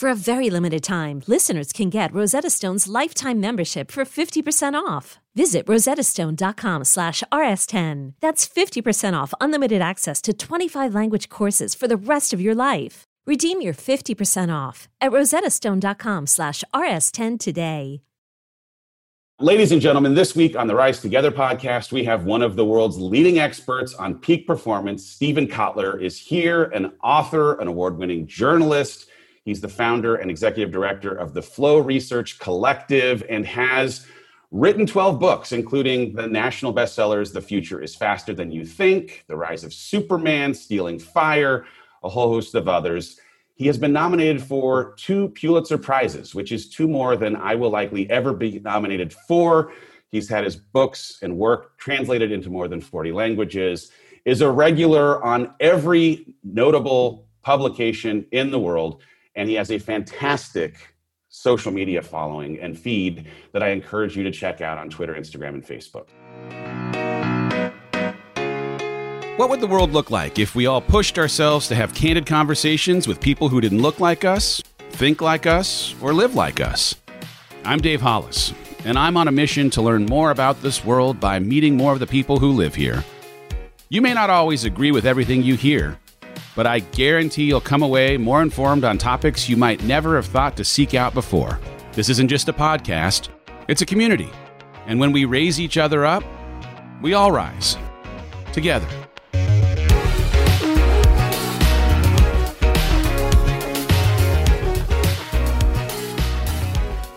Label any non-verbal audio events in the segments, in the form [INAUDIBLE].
For a very limited time, listeners can get Rosetta Stone's lifetime membership for 50% off. Visit rosettastone.com slash rs10. That's 50% off unlimited access to 25 language courses for the rest of your life. Redeem your 50% off at rosettastone.com slash rs10 today. Ladies and gentlemen, this week on the Rise Together podcast, we have one of the world's leading experts on peak performance. Steven Kotler is here, an author, an award winning journalist. He's the founder and executive director of the Flow Research Collective and has written 12 books, including the national bestsellers The Future is Faster Than You Think, The Rise of Superman, Stealing Fire, a whole host of others. He has been nominated for two Pulitzer Prizes, which is two more than I will likely ever be nominated for. He's had his books and work translated into more than 40 languages, is a regular on every notable publication in the world, and he has a fantastic social media following and feed that I encourage you to check out on Twitter, Instagram, and Facebook. What would the world look like if we all pushed ourselves to have candid conversations with people who didn't look like us, think like us, or live like us? I'm Dave Hollis, and I'm on a mission to learn more about this world by meeting more of the people who live here. You may not always agree with everything you hear, but I guarantee you'll come away more informed on topics you might never have thought to seek out before. This isn't just a podcast, it's a community. And when we raise each other up, we all rise together.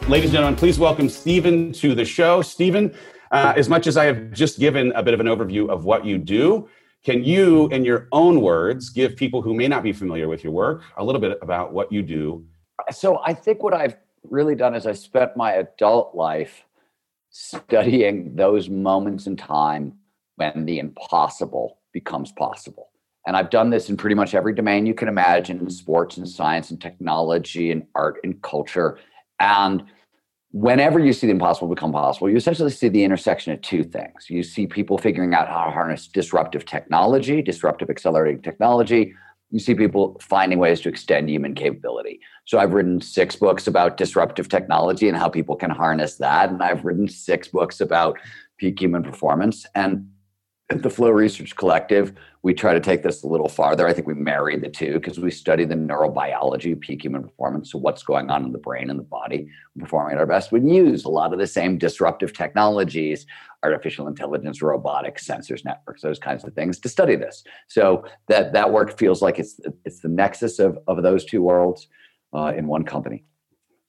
Ladies and gentlemen, please welcome Steven to the show. Steven, uh, as much as I have just given a bit of an overview of what you do, can you, in your own words, give people who may not be familiar with your work a little bit about what you do? So, I think what I've really done is I spent my adult life studying those moments in time when the impossible becomes possible. And I've done this in pretty much every domain you can imagine in sports and science and technology and art and culture. And whenever you see the impossible become possible, you essentially see the intersection of two things. You see people figuring out how to harness disruptive technology, disruptive accelerating technology. You see people finding ways to extend human capability. So I've written six books about disruptive technology and how people can harness that. And I've written six books about peak human performance. And at the Flow Research Collective, we try to take this a little farther. I think we marry the two because we study the neurobiology of peak human performance. So, what's going on in the brain and the body performing at our best? We use a lot of the same disruptive technologies, artificial intelligence, robotics, sensors, networks, those kinds of things to study this. So, that, that work feels like it's, it's the nexus of, of those two worlds uh, in one company.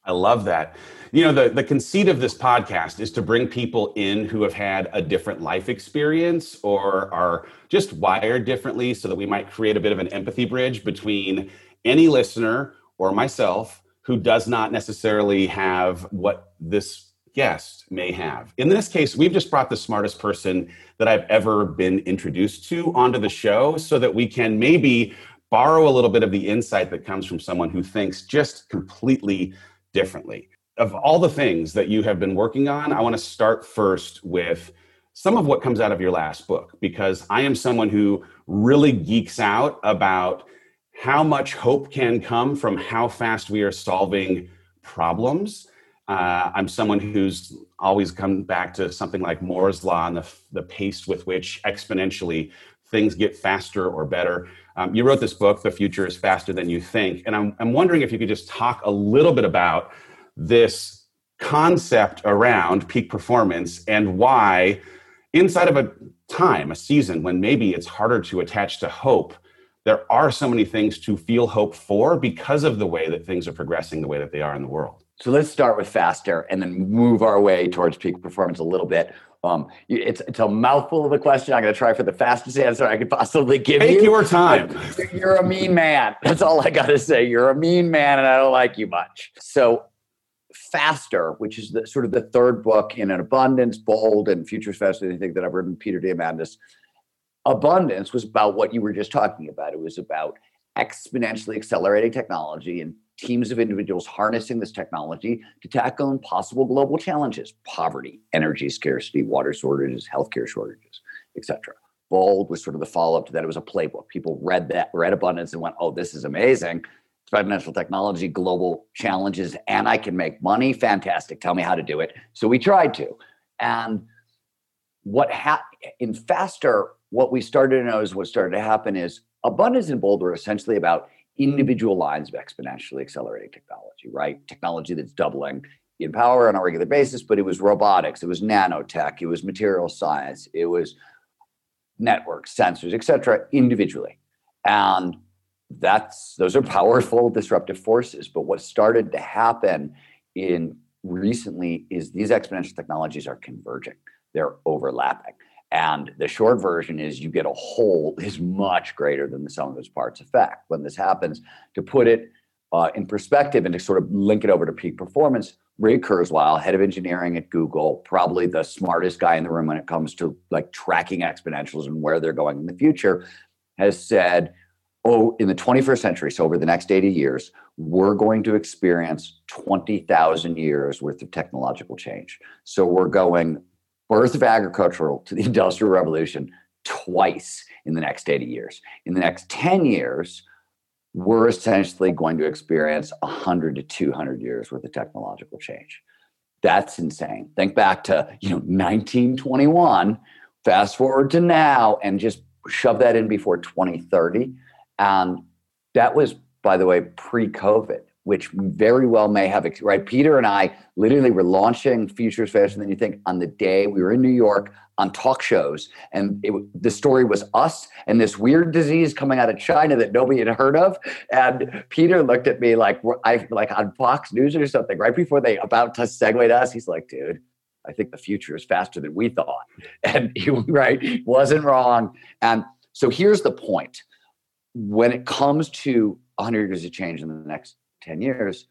I love that. You know, the, the conceit of this podcast is to bring people in who have had a different life experience or are just wired differently so that we might create a bit of an empathy bridge between any listener or myself who does not necessarily have what this guest may have. In this case, we've just brought the smartest person that I've ever been introduced to onto the show so that we can maybe borrow a little bit of the insight that comes from someone who thinks just completely differently. Of all the things that you have been working on, I want to start first with some of what comes out of your last book because I am someone who really geeks out about how much hope can come from how fast we are solving problems Uh, I'm someone who's always come back to something like Moore's law and the, the pace with which exponentially things get faster or better. Um, you wrote this book, The Future is Faster Than You Think. And I'm, I'm wondering if you could just talk a little bit about this concept around peak performance and why, inside of a time, a season when maybe it's harder to attach to hope, there are so many things to feel hope for because of the way that things are progressing the way that they are in the world. So let's start with faster and then move our way towards peak performance a little bit. Um, it's it's a mouthful of a question. I'm going to try for the fastest answer I could possibly give Take you. Take your time. [LAUGHS] You're a mean man. That's all I got to say. You're a mean man, and I don't like you much. So, faster, which is the, sort of the third book in an abundance, bold, and futures faster than you think that I've written. Peter Diamandis. Abundance was about what you were just talking about. It was about exponentially accelerating technology and teams of individuals harnessing this technology to tackle impossible global challenges poverty energy scarcity water shortages healthcare shortages etc bold was sort of the follow-up to that. It was a playbook. People read that read abundance and went oh this is amazing. It's financial technology global challenges and i can make money. Fantastic. Tell me how to do it. So we tried to. And what ha- in faster what we started to know is what started to happen is abundance and bold were essentially about individual lines of exponentially accelerating technology, right? Technology that's doubling in power on a regular basis, but it was robotics, it was nanotech, it was material science, it was networks, sensors, etc., individually. And that's those are powerful disruptive forces. But what started to happen in recently is these exponential technologies are converging. They're overlapping. And the short version is you get a whole is much greater than the sum of its parts effect. When this happens, to put it uh, in perspective and to sort of link it over to peak performance, Ray Kurzweil, head of engineering at Google, probably the smartest guy in the room when it comes to like tracking exponentials and where they're going in the future, has said, oh, in the 21st century, so over the next 80 years, we're going to experience 20,000 years worth of technological change. So we're going birth of agricultural to the [LAUGHS] industrial revolution twice in the next 80 years. In the next 10 years, we're essentially going to experience 100 to 200 years worth of technological change. That's insane. Think back to, you know, 1921, fast forward to now and just shove that in before 2030 and that was by the way pre-COVID which very well may have right? Peter and i literally were launching futures faster than you think on the day we were in new york on talk shows. And it, the story was us and this weird disease coming out of china that nobody had heard of. And peter looked at me like i like on fox news or something right before they about to segue to us. He's like dude i think the future is faster than we thought. [LAUGHS] And he right wasn't wrong. And so here's the point. When it comes to 100 years of change in the next 10 years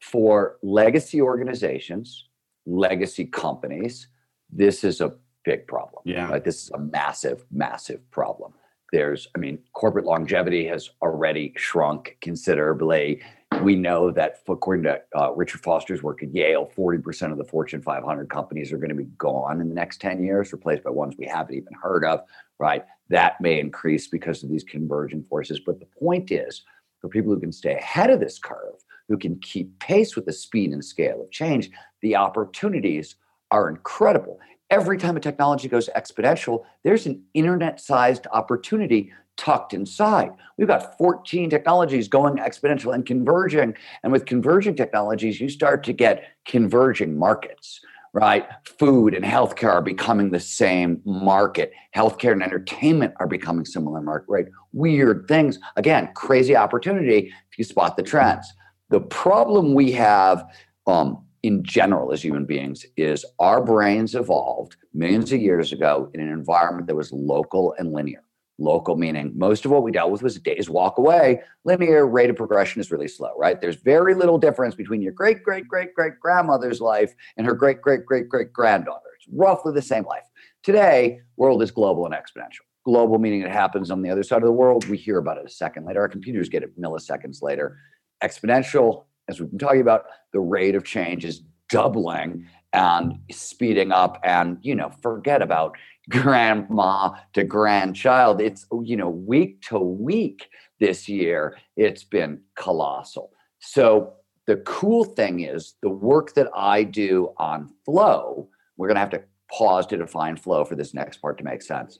for legacy organizations, legacy companies, this is a big problem. Yeah. Right? This is a massive, massive problem. There's, I mean, corporate longevity has already shrunk considerably. We know that, according to uh, Richard Foster's work at Yale, 40% of the Fortune 500 companies are going to be gone in the next 10 years, replaced by ones we haven't even heard of, right? That may increase because of these converging forces. But the point is, for people who can stay ahead of this curve, who can keep pace with the speed and scale of change, the opportunities are incredible. Every time a technology goes exponential, there's an internet sized opportunity tucked inside. We've got 14 technologies going exponential and converging. And with converging technologies, you start to get converging markets right? Food and healthcare are becoming the same market. Healthcare and entertainment are becoming similar market, right? Weird things. Again, crazy opportunity if you spot the trends. The problem we have um, in general as human beings is our brains evolved millions of years ago in an environment that was local and linear. Local meaning most of what we dealt with was a day's walk away. Linear rate of progression is really slow, right? There's very little difference between your great, great, great, great grandmother's life and her great, great, great, great granddaughter. It's roughly the same life. Today, world is global and exponential. Global meaning it happens on the other side of the world. We hear about it a second later. Our computers get it milliseconds later. Exponential, as we've been talking about, the rate of change is doubling and speeding up and you know forget about grandma to grandchild it's you know week to week this year it's been colossal so The cool thing is the work that I do on flow, we're going to have to pause to define flow for this next part to make sense.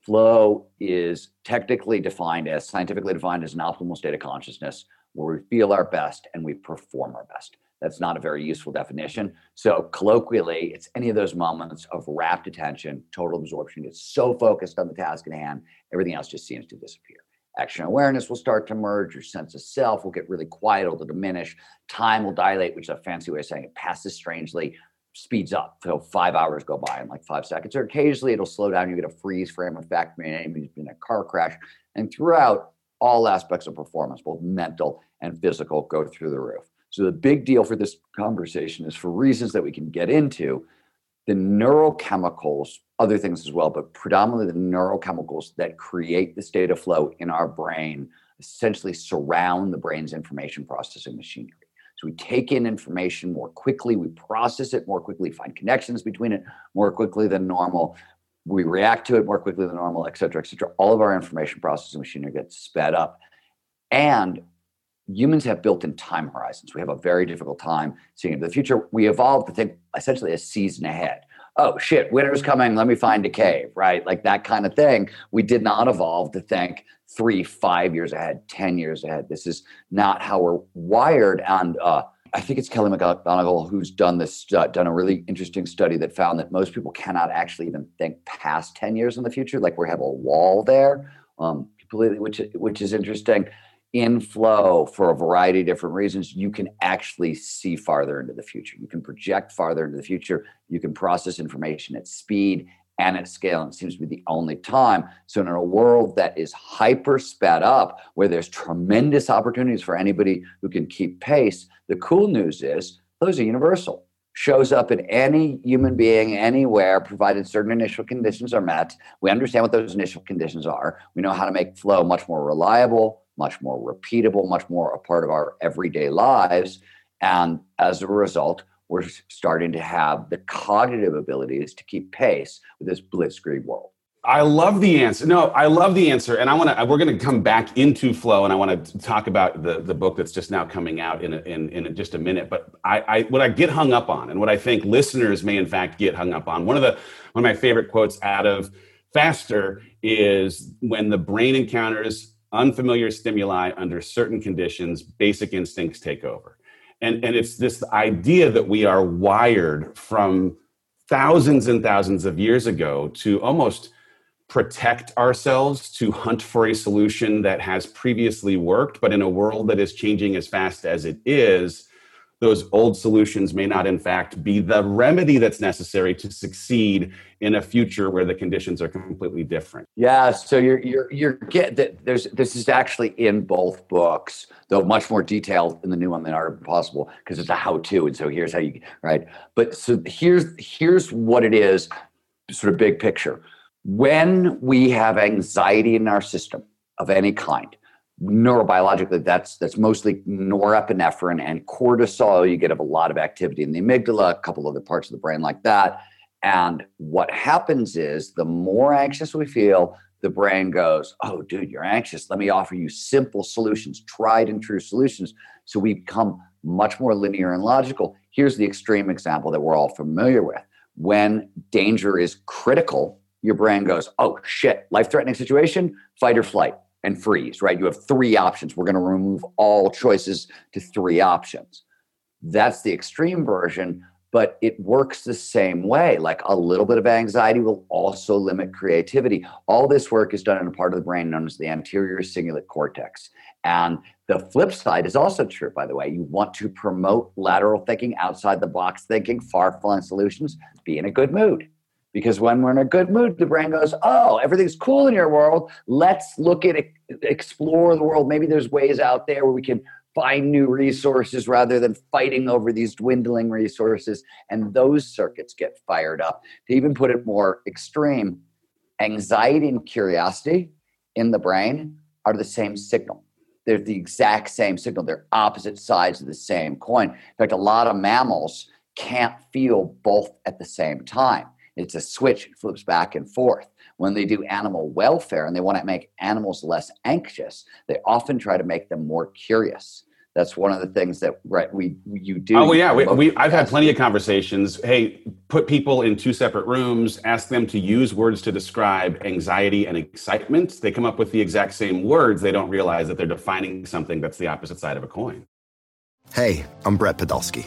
Flow is technically defined as scientifically defined as an optimal state of consciousness where we feel our best and we perform our best. That's not a very useful definition. So, colloquially, it's any of those moments of rapt attention, total absorption. It's so focused on the task at hand, everything else just seems to disappear. Action awareness will start to merge. Your sense of self will get really quiet, it'll diminish. Time will dilate, which is a fancy way of saying it passes strangely, speeds up. So five hours go by in like five seconds, or occasionally it'll slow down. You get a freeze frame effect, maybe in a car crash. And throughout, all aspects of performance, both mental and physical, go through the roof. So the big deal for this conversation is for reasons that we can get into, the neurochemicals, other things as well, but predominantly the neurochemicals that create the state of flow in our brain essentially surround the brain's information processing machinery. So we take in information more quickly, we process it more quickly, find connections between it more quickly than normal. We react to it more quickly than normal, et cetera, et cetera. All of our information processing machinery gets sped up. And humans have built-in time horizons. We have a very difficult time seeing into the future. We evolved to think essentially a season ahead. Oh shit, winter's coming. Let me find a cave, right? Like that kind of thing. We did not evolve to think three, five years ahead, ten years ahead. This is not how we're wired. And uh, I think it's Kelly McGonigal who's done this, uh, done a really interesting study that found that most people cannot actually even think past ten years in the future. Like we have a wall there, um, completely, which which is interesting in flow for a variety of different reasons, you can actually see farther into the future. You can project farther into the future. You can process information at speed and at scale. And it seems to be the only time. So, in a world that is hyper sped up, where there's tremendous opportunities for anybody who can keep pace, the cool news is those are universal. Shows up in any human being anywhere, provided certain initial conditions are met. We understand what those initial conditions are. We know how to make flow much more reliable, much more repeatable, much more a part of our everyday lives. And as a result, we're starting to have the cognitive abilities to keep pace with this blitzkrieg world. I love the answer. No, I love the answer, and I want to. We're going to come back into flow, and I want to talk about the the book that's just now coming out in a, in in just a minute. But I, I what I get hung up on, and what I think listeners may in fact get hung up on. One of the one of my favorite quotes out of Faster is when the brain encounters unfamiliar stimuli under certain conditions, basic instincts take over. And, and it's this idea that we are wired from thousands and thousands of years ago to almost protect ourselves, to hunt for a solution that has previously worked, but in a world that is changing as fast as it is, those old solutions may not in fact be the remedy that's necessary to succeed in a future where the conditions are completely different. Yeah so you're you're you're get that there's this is actually in both books though much more detailed in the new one than are possible because it's a how-to and so here's how you right? But so here's here's what it is sort of big picture. When we have anxiety in our system of any kind neurobiologically that's that's mostly norepinephrine and cortisol. You get a lot of activity in the amygdala a couple other parts of the brain like that. And what happens is the more anxious we feel the brain goes oh dude you're anxious. Let me offer you simple solutions tried and true solutions. So we become much more linear and logical. Here's the extreme example that we're all familiar with. When danger is critical your brain goes oh shit life threatening situation fight or flight and freeze, right? You have three options. We're going to remove all choices to three options. That's the extreme version, but it works the same way. Like a little bit of anxiety will also limit creativity. All this work is done in a part of the brain known as the anterior cingulate cortex. And the flip side is also true, by the way. You want to promote lateral thinking, outside the box thinking, far flung solutions, be in a good mood. Because when we're in a good mood, the brain goes, Oh, everything's cool in your world. Let's look at explore the world. Maybe there's ways out there where we can find new resources rather than fighting over these dwindling resources. And those circuits get fired up. To even put it more extreme, anxiety and curiosity in the brain are the same signal. They're the exact same signal. They're opposite sides of the same coin. In fact, a lot of mammals can't feel both at the same time. It's a switch, it flips back and forth. When they do animal welfare and they want to make animals less anxious, they often try to make them more curious. That's one of the things that right we you do. Oh well, yeah, we, we I've had plenty of conversations. Hey, put people in two separate rooms, ask them to use words to describe anxiety and excitement. They come up with the exact same words. They don't realize that they're defining something that's the opposite side of a coin. Hey, I'm Brett Podolsky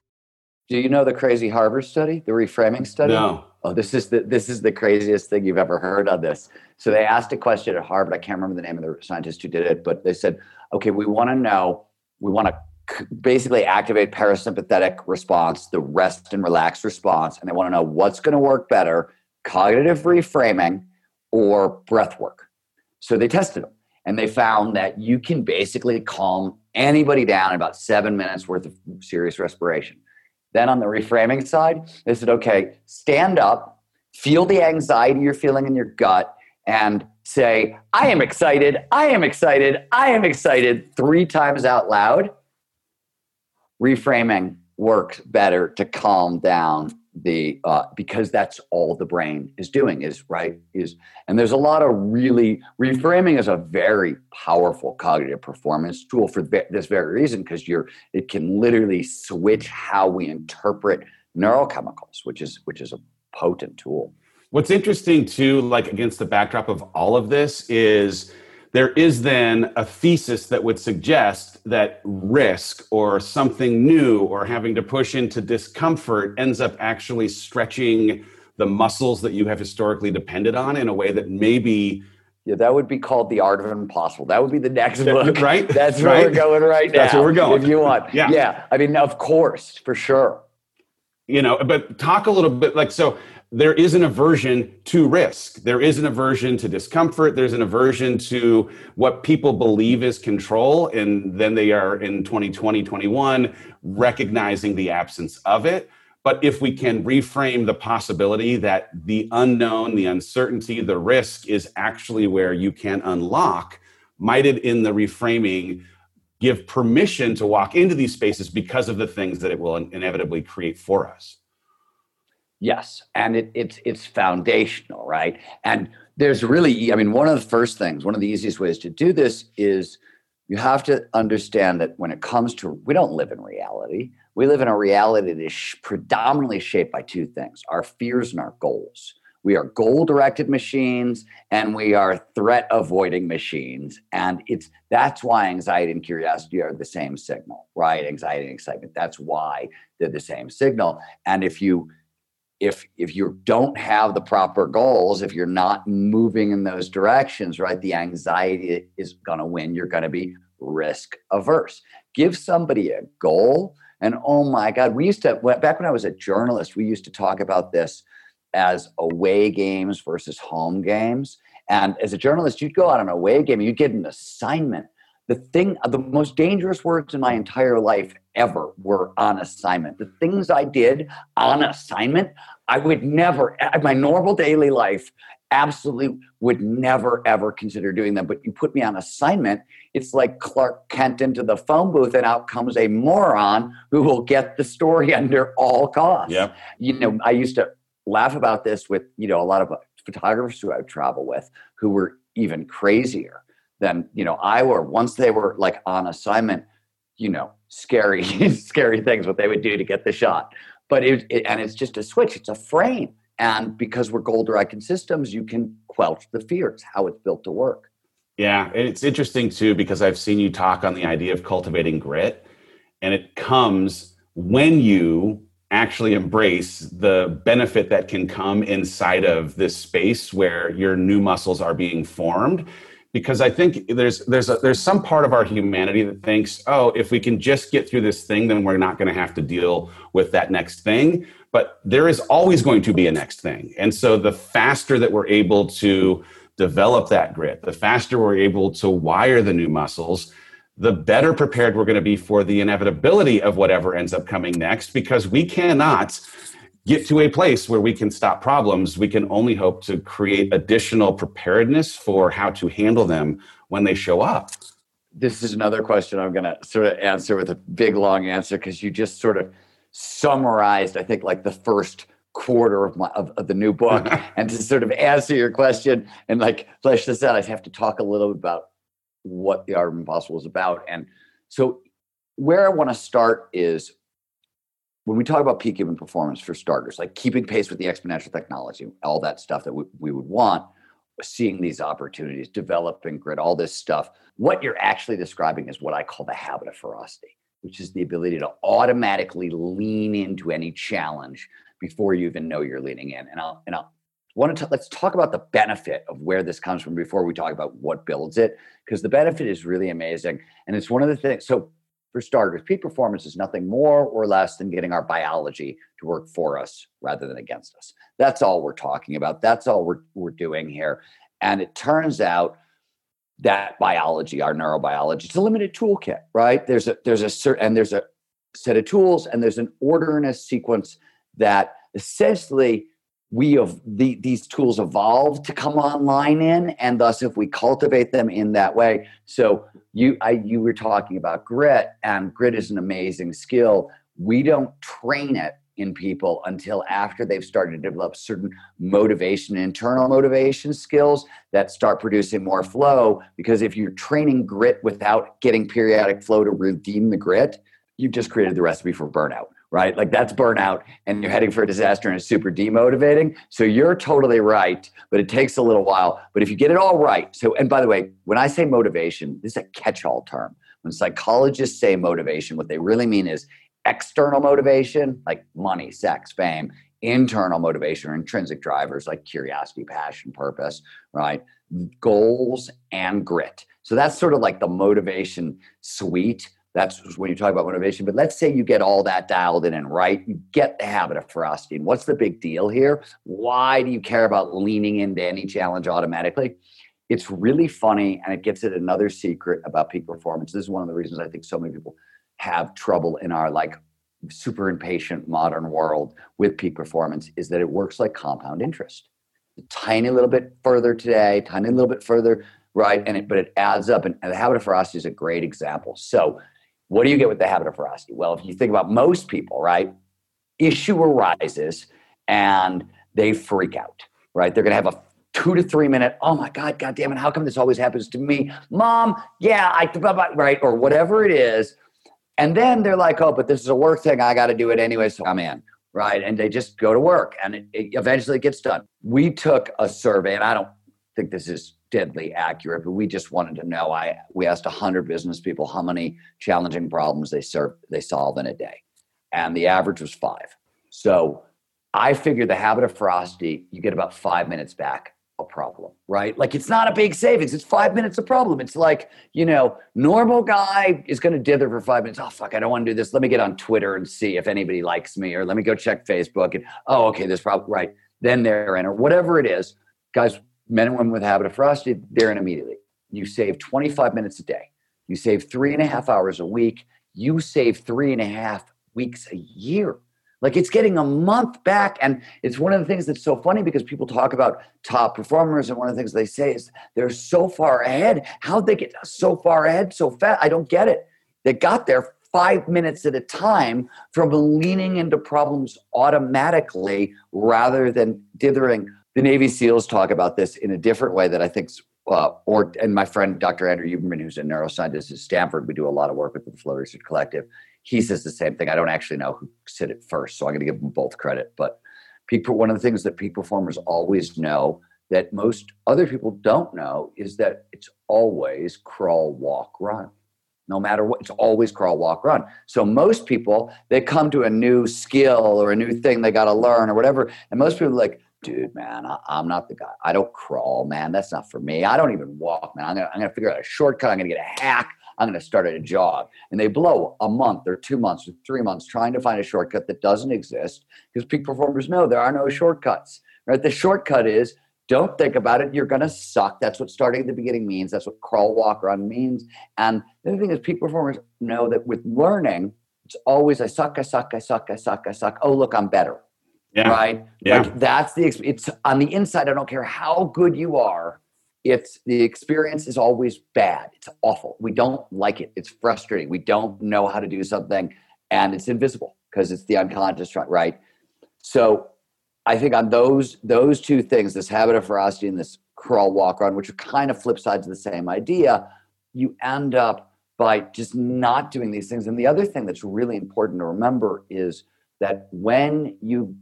Do you know the crazy Harvard study, the reframing study? No. Oh, this is the this is the craziest thing you've ever heard on this. So they asked a question at Harvard. I can't remember the name of the scientist who did it, but they said, "Okay, we want to know. We want to basically activate parasympathetic response, the rest and relax response, and they want to know what's going to work better: cognitive reframing or breath work." So they tested them, and they found that you can basically calm anybody down in about seven minutes worth of serious respiration. Then on the reframing side, they said, okay, stand up, feel the anxiety you're feeling in your gut, and say, I am excited, I am excited, I am excited three times out loud. Reframing works better to calm down the uh, because that's all the brain is doing is right is and there's a lot of really reframing is a very powerful cognitive performance tool for this very reason because you're it can literally switch how we interpret neurochemicals which is which is a potent tool. What's interesting too like against the backdrop of all of this is there is then a thesis that would suggest that risk or something new or having to push into discomfort ends up actually stretching the muscles that you have historically depended on in a way that maybe yeah, that would be called the art of impossible. That would be the next book. Right. [LAUGHS] That's where right? we're going right now. That's where we're going. If you want. Yeah. Yeah. I mean, of course, for sure. You know, but talk a little bit like so there is an aversion to risk. There is an aversion to discomfort. There's an aversion to what people believe is control. And then they are in 2020, 21, recognizing the absence of it. But if we can reframe the possibility that the unknown, the uncertainty, the risk is actually where you can unlock, might it in the reframing give permission to walk into these spaces because of the things that it will inevitably create for us? Yes, and it, it's it's foundational, right? And there's really, I mean, one of the first things, one of the easiest ways to do this is you have to understand that when it comes to, we don't live in reality. We live in a reality that is predominantly shaped by two things: our fears and our goals. We are goal-directed machines, and we are threat-avoiding machines, and it's that's why anxiety and curiosity are the same signal, right? Anxiety and excitement. That's why they're the same signal. And if you if if you don't have the proper goals if you're not moving in those directions right the anxiety is going to win. You're going to be risk averse. Give somebody a goal and oh my god we used to back when i was a journalist we used to talk about this as away games versus home games. And as a journalist you'd go out on an away game you'd get an assignment the thing the most dangerous words in my entire life ever were on assignment. The things i did on assignment i would never my normal daily life absolutely would never ever consider doing them. But you put me on assignment it's like clark kent into the phone booth and out comes a moron who will get the story [LAUGHS] under all costs. Yeah. you know i used to laugh about this with you know a lot of uh, photographers who i would travel with who were even crazier than you know I were. Once they were like on assignment, you know, scary, [LAUGHS] scary things what they would do to get the shot. But it, it and it's just a switch. It's a frame, and because we're goal directed systems, you can quelch the fears. How it's built to work. Yeah, it's interesting too because I've seen you talk on the idea of cultivating grit, and it comes when you actually embrace the benefit that can come inside of this space where your new muscles are being formed because I think there's there's a, there's some part of our humanity that thinks, oh, if we can just get through this thing, then we're not going to have to deal with that next thing. But there is always going to be a next thing, and so the faster that we're able to develop that grit, the faster we're able to wire the new muscles, the better prepared we're going to be for the inevitability of whatever ends up coming next because we cannot get to a place where we can stop problems. We can only hope to create additional preparedness for how to handle them when they show up. This is another question I'm going to sort of answer with a big long answer because you just sort of summarized, I think, like the first quarter of my of, of the new book. [LAUGHS] and to sort of answer your question and like flesh this out, I have to talk a little bit about what the art of impossible is about. And so where I want to start is when we talk about peak human performance for starters, like keeping pace with the exponential technology, all that stuff that we, we would want, seeing these opportunities, developing grit, all this stuff, what you're actually describing is what I call the habit of ferocity, which is the ability to automatically lean into any challenge before you even know you're leaning in. And I'll and I'll want to let's talk about the benefit of where this comes from before we talk about what builds it, because the benefit is really amazing. And it's one of the things. So for starters, peak performance is nothing more or less than getting our biology to work for us rather than against us. That's all we're talking about. That's all we're, we're doing here. And it turns out that biology, our neurobiology, it's a limited toolkit, right? There's a there's a certain and there's a set of tools and there's an order and a sequence that essentially we have the, these tools evolve to come online in and thus if we cultivate them in that way. So you I, you were talking about grit and grit is an amazing skill. We don't train it in people until after they've started to develop certain motivation internal motivation skills that start producing more flow. Because if you're training grit without getting periodic flow to redeem the grit you've just created the recipe for burnout right? Like that's burnout and you're heading for a disaster and it's super demotivating. So you're totally right, but it takes a little while. But if you get it all right, so, and by the way, when I say motivation, this is a catch all term. When psychologists say motivation, what they really mean is external motivation, like money, sex, fame, internal motivation or intrinsic drivers like curiosity, passion, purpose, right? Goals and grit. So that's sort of like the motivation suite that's when you talk about motivation. But let's say you get all that dialed in and right, you get the habit of ferocity. And what's the big deal here? Why do you care about leaning into any challenge automatically? It's really funny, and it gets at another secret about peak performance. This is one of the reasons I think so many people have trouble in our like super impatient modern world with peak performance is that it works like compound interest. A tiny little bit further today, tiny little bit further, right? And it, but it adds up. And, and the habit of ferocity is a great example. So what do you get with the habit of ferocity? Well, if you think about most people, right? Issue arises and they freak out, right? They're going to have a two to three minute, oh my God, God damn it, how come this always happens to me? Mom, yeah, I, right? Or whatever it is. And then they're like, oh, but this is a work thing. I got to do it anyway. So I'm in, right? And they just go to work and it, it eventually gets done. We took a survey, and I don't think this is deadly accurate, but we just wanted to know. I we asked hundred business people how many challenging problems they serve they solve in a day, and the average was five. So I figured the habit of ferocity, you get about five minutes back a problem, right? Like it's not a big savings. It's five minutes a problem. It's like, you know, normal guy is going to dither for five minutes. Oh, fuck, I don't want to do this. Let me get on Twitter and see if anybody likes me, or let me go check Facebook. And, oh, okay, this problem, right. Then they're in, or whatever it is. Guys, men and women with habit of ferocity, they're in immediately. You save 25 minutes a day. You save three and a half hours a week. You save three and a half weeks a year. Like it's getting a month back. And it's one of the things that's so funny because people talk about top performers. And one of the things they say is they're so far ahead. How'd they get so far ahead so fast? I don't get it. They got there five minutes at a time from leaning into problems automatically rather than dithering the Navy SEALs talk about this in a different way that I think, uh, or and my friend Dr. Andrew Huberman, who's a neuroscientist at Stanford, we do a lot of work with the Flow Research Collective. He says the same thing. I don't actually know who said it first, so I'm going to give them both credit. But people, one of the things that peak performers always know that most other people don't know is that it's always crawl, walk, run. No matter what, it's always crawl, walk, run. So most people, they come to a new skill or a new thing they got to learn or whatever, and most people like, dude, man, I, am not the guy. I don't crawl, man. That's not for me. I don't even walk, man. I'm gonna, I'm gonna figure out a shortcut. I'm gonna get a hack. I'm gonna start at a jog. And they blow a month or two months or three months trying to find a shortcut that doesn't exist because peak performers know there are no shortcuts. Right? The shortcut is don't think about it. You're to suck. That's what starting at the beginning means. That's what crawl, walk, run means. And the other thing is, peak performers know that with learning, it's always I suck, I suck, I suck, I suck, I suck. Oh, look, I'm better. Yeah. Right? Yeah. Like that's the it's on the inside. I don't care how good you are. It's the experience is always bad. It's awful. We don't like it. It's frustrating. We don't know how to do something, and it's invisible because it's the unconscious, right? So I think on those those two things, this habit of ferocity and this crawl walk run, which are kind of flip sides of the same idea, you end up by just not doing these things. And the other thing that's really important to remember is that when you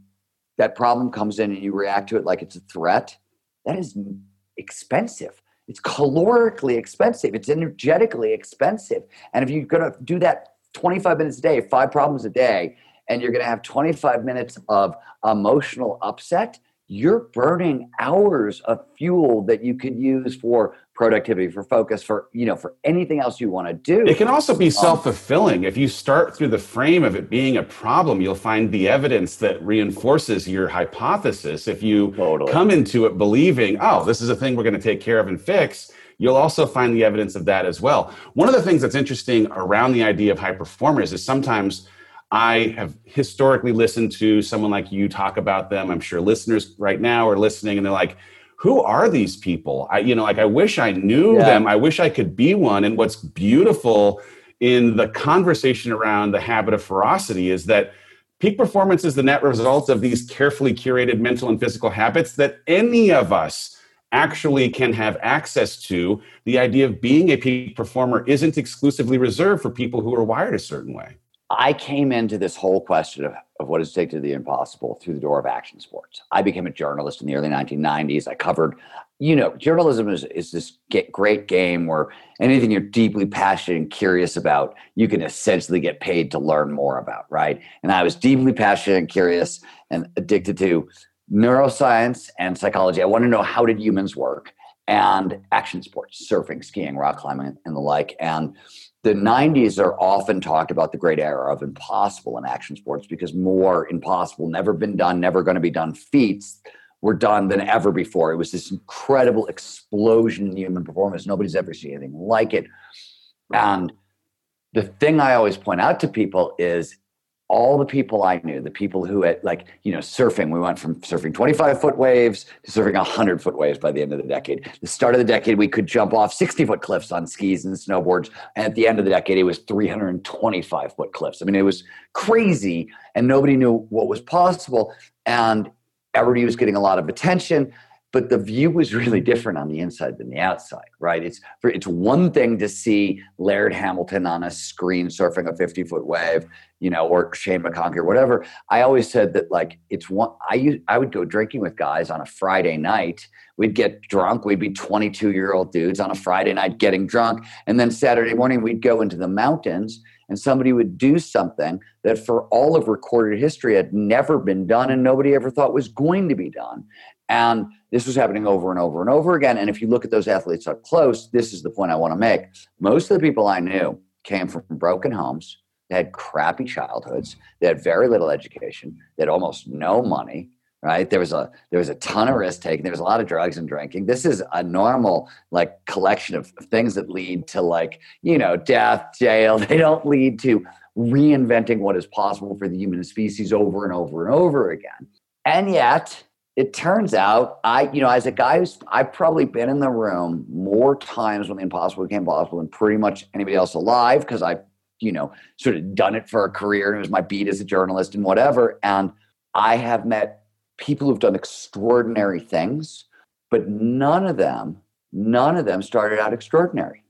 that problem comes in and you react to it like it's a threat, that is expensive. It's calorically expensive. It's energetically expensive. And if you're going to do that 25 minutes a day, five problems a day, and you're going to have 25 minutes of emotional upset, you're burning hours of fuel that you could use for productivity for focus for you know for anything else you want to do it can also be um, self-fulfilling if you start through the frame of it being a problem you'll find the evidence that reinforces your hypothesis if you totally. come into it believing oh this is a thing we're going to take care of and fix you'll also find the evidence of that as well one of the things that's interesting around the idea of high performers is sometimes I have historically listened to someone like you talk about them. I'm sure listeners right now are listening and they're like, who are these people? I, you know, like I wish I knew yeah. them. I wish I could be one. And what's beautiful in the conversation around the habit of ferocity is that peak performance is the net result of these carefully curated mental and physical habits that any of us actually can have access to. The idea of being a peak performer isn't exclusively reserved for people who are wired a certain way. I came into this whole question of, of it take to the impossible through the door of action sports. I became a journalist in the early 1990s. I covered, you know, journalism is, is this great game where anything you're deeply passionate and curious about, you can essentially get paid to learn more about, right? And I was deeply passionate and curious and addicted to neuroscience and psychology. I want to know how did humans work and action sports, surfing, skiing, rock climbing, and the like. And the 90s are often talked about the great era of impossible in action sports because more impossible, never been done, never going to be done feats were done than ever before. It was this incredible explosion in human performance. Nobody's ever seen anything like it. And the thing I always point out to people is all the people I knew, the people who at like, you know, surfing, we went from surfing 25 foot waves to surfing 100 foot waves by the end of the decade. The start of the decade, we could jump off 60 foot cliffs on skis and snowboards. And at the end of the decade, it was 325 foot cliffs. I mean, it was crazy and nobody knew what was possible. And everybody was getting a lot of attention but the view was really different on the inside than the outside, right? It's it's one thing to see Laird Hamilton on a screen surfing a 50 foot wave, you know, or Shane McConkey or whatever. I always said that like it's one. I I would go drinking with guys on a Friday night. We'd get drunk. We'd be 22 year old dudes on a Friday night getting drunk, and then Saturday morning we'd go into the mountains and somebody would do something that for all of recorded history had never been done and nobody ever thought was going to be done. And this was happening over and over and over again. And if you look at those athletes up close, this is the point I want to make. Most of the people I knew came from broken homes. They had crappy childhoods. They had very little education. They had almost no money. Right? There was a there was a ton of risk taking. There was a lot of drugs and drinking. This is a normal like collection of things that lead to like you know death, jail. [LAUGHS] They don't lead to reinventing what is possible for the human species over and over and over again. And yet, it turns out I, you know, as a guy who's I've probably been in the room more times when the impossible became possible than pretty much anybody else alive because I've, you know, sort of done it for a career and it was my beat as a journalist and whatever. And I have met people who've done extraordinary things, but none of them, none of them started out extraordinary.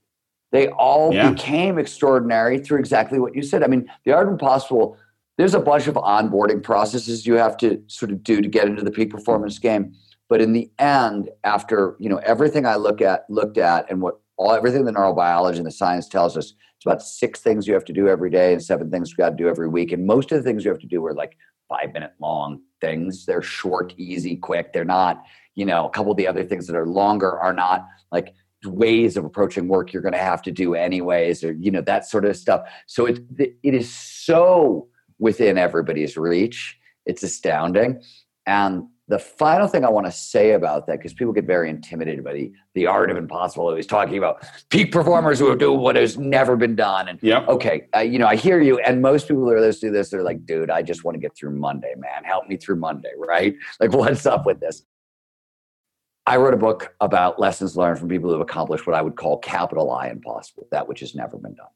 They all yeah. became extraordinary through exactly what you said. I mean, the art of impossible there's a bunch of onboarding processes you have to sort of do to get into the peak performance game but in the end after you know everything i look at looked at and what all everything the neurobiology and the science tells us it's about six things you have to do every day and seven things you got to do every week and most of the things you have to do are like five minute long things they're short easy quick they're not you know a couple of the other things that are longer are not like ways of approaching work you're going to have to do anyways or you know that sort of stuff so it it is so within everybody's reach. It's astounding. And the final thing I want to say about that, because people get very intimidated by the, the art of impossible. He's talking about peak performers who do what has never been done. And Yep. okay, uh, you know, I hear you. And most people who are listening to this, they're like, dude, I just want to get through Monday, man. Help me through Monday, right? Like, what's up with this? I wrote a book about lessons learned from people who have accomplished what I would call capital I impossible, that which has never been done.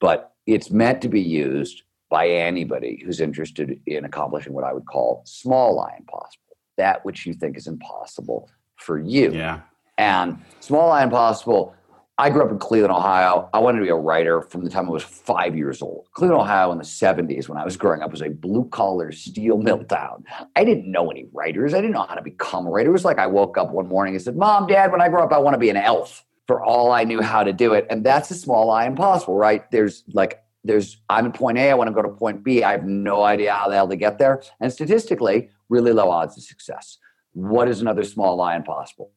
But it's meant to be used by anybody who's interested in accomplishing what I would call small I impossible, that which you think is impossible for you. Yeah. And small I impossible. I grew up in Cleveland, Ohio. I wanted to be a writer from the time I was five years old. Cleveland, Ohio, in the 70s, when I was growing up, was a blue collar steel mill town. I didn't know any writers. I didn't know how to become a writer. It was like I woke up one morning and said, Mom, Dad, when I grow up, I want to be an elf for all I knew how to do it. And that's a small I impossible, right? There's like, there's, I'm at point A, I want to go to point B. I have no idea how the hell to get there. And statistically, really low odds of success. What is another small I impossible?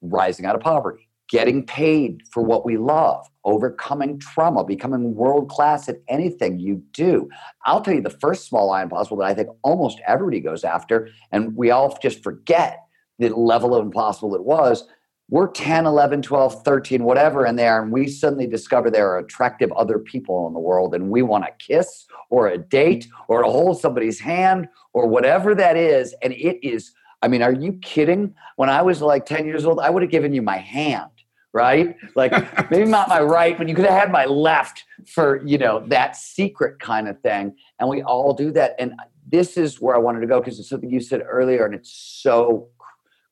Rising out of poverty getting paid for what we love, overcoming trauma, becoming world class at anything you do. I'll tell you the first small I impossible that I think almost everybody goes after, and we all just forget the level of impossible it was. We're 10, 11, 12, 13, whatever in there, and we suddenly discover there are attractive other people in the world, and we want to kiss or a date or to hold somebody's hand or whatever that is. And it is, I mean, are you kidding? When I was like 10 years old, I would have given you my hand right? Like [LAUGHS] maybe not my right, but you could have had my left for, you know, that secret kind of thing. And we all do that. And this is where I wanted to go because it's something you said earlier and it's so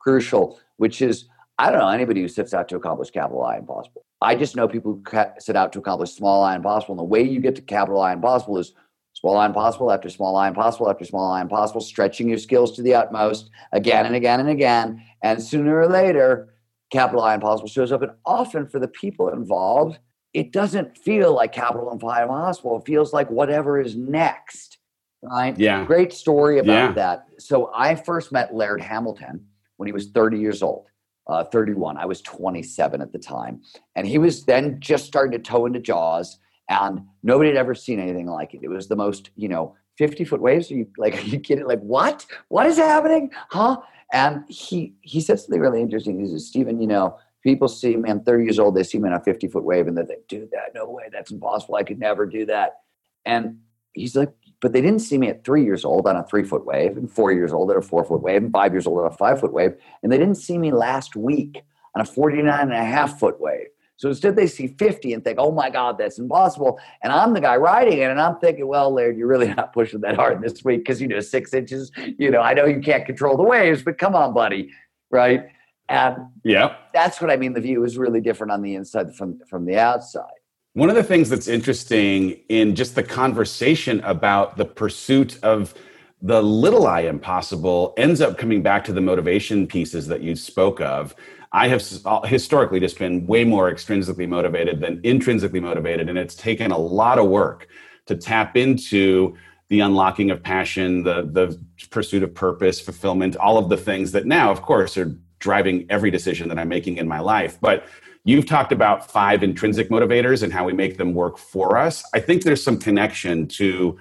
crucial, which is I don't know anybody who sets out to accomplish capital I impossible. I just know people who set out to accomplish small I impossible. And the way you get to capital I impossible is small I impossible after small I impossible after small I impossible, stretching your skills to the utmost again and again and again. And sooner or later, capital I impossible shows up. And often for the people involved, it doesn't feel like capital I impossible. It feels like whatever is next. Right? Yeah. Great story about Yeah. that. So I first met Laird Hamilton when he was 30 years old. Uh, 31. I was 27 at the time. And he was then just starting to tow into Jaws, and nobody had ever seen anything like it. It was the most, you know, 50 foot waves. Are you like, are you kidding? Like, what? What is happening? Huh? And he he said something really interesting. He says, Steven, you know, people see me, I'm 30 years old, they see me on a 50 foot wave and they think, dude, that no way, that's impossible. I could never do that. And he's like, but they didn't see me at three years old on a three foot wave, and four years old at a four foot wave, and five years old on a five foot wave. And they didn't see me last week on a 49 and a half foot wave. So instead, they see 50 and think, oh my God, that's impossible. And I'm the guy riding it. And I'm thinking, well, Laird, you're really [LAUGHS] not pushing that hard this week because, you know, six inches, you know, I know you can't control the waves, but come on, buddy. Right. And Yeah. that's what I mean. The view is really different on the inside from, from the outside. One of the things that's interesting in just the conversation about the pursuit of the little I impossible ends up coming back to the motivation pieces that you spoke of. I have uh, historically just been way more extrinsically motivated than intrinsically motivated, and it's taken a lot of work to tap into the unlocking of passion, the the pursuit of purpose, fulfillment, all of the things that now, of course, are driving every decision that I'm making in my life. But you've talked about five intrinsic motivators and how we make them work for us. I think there's some connection to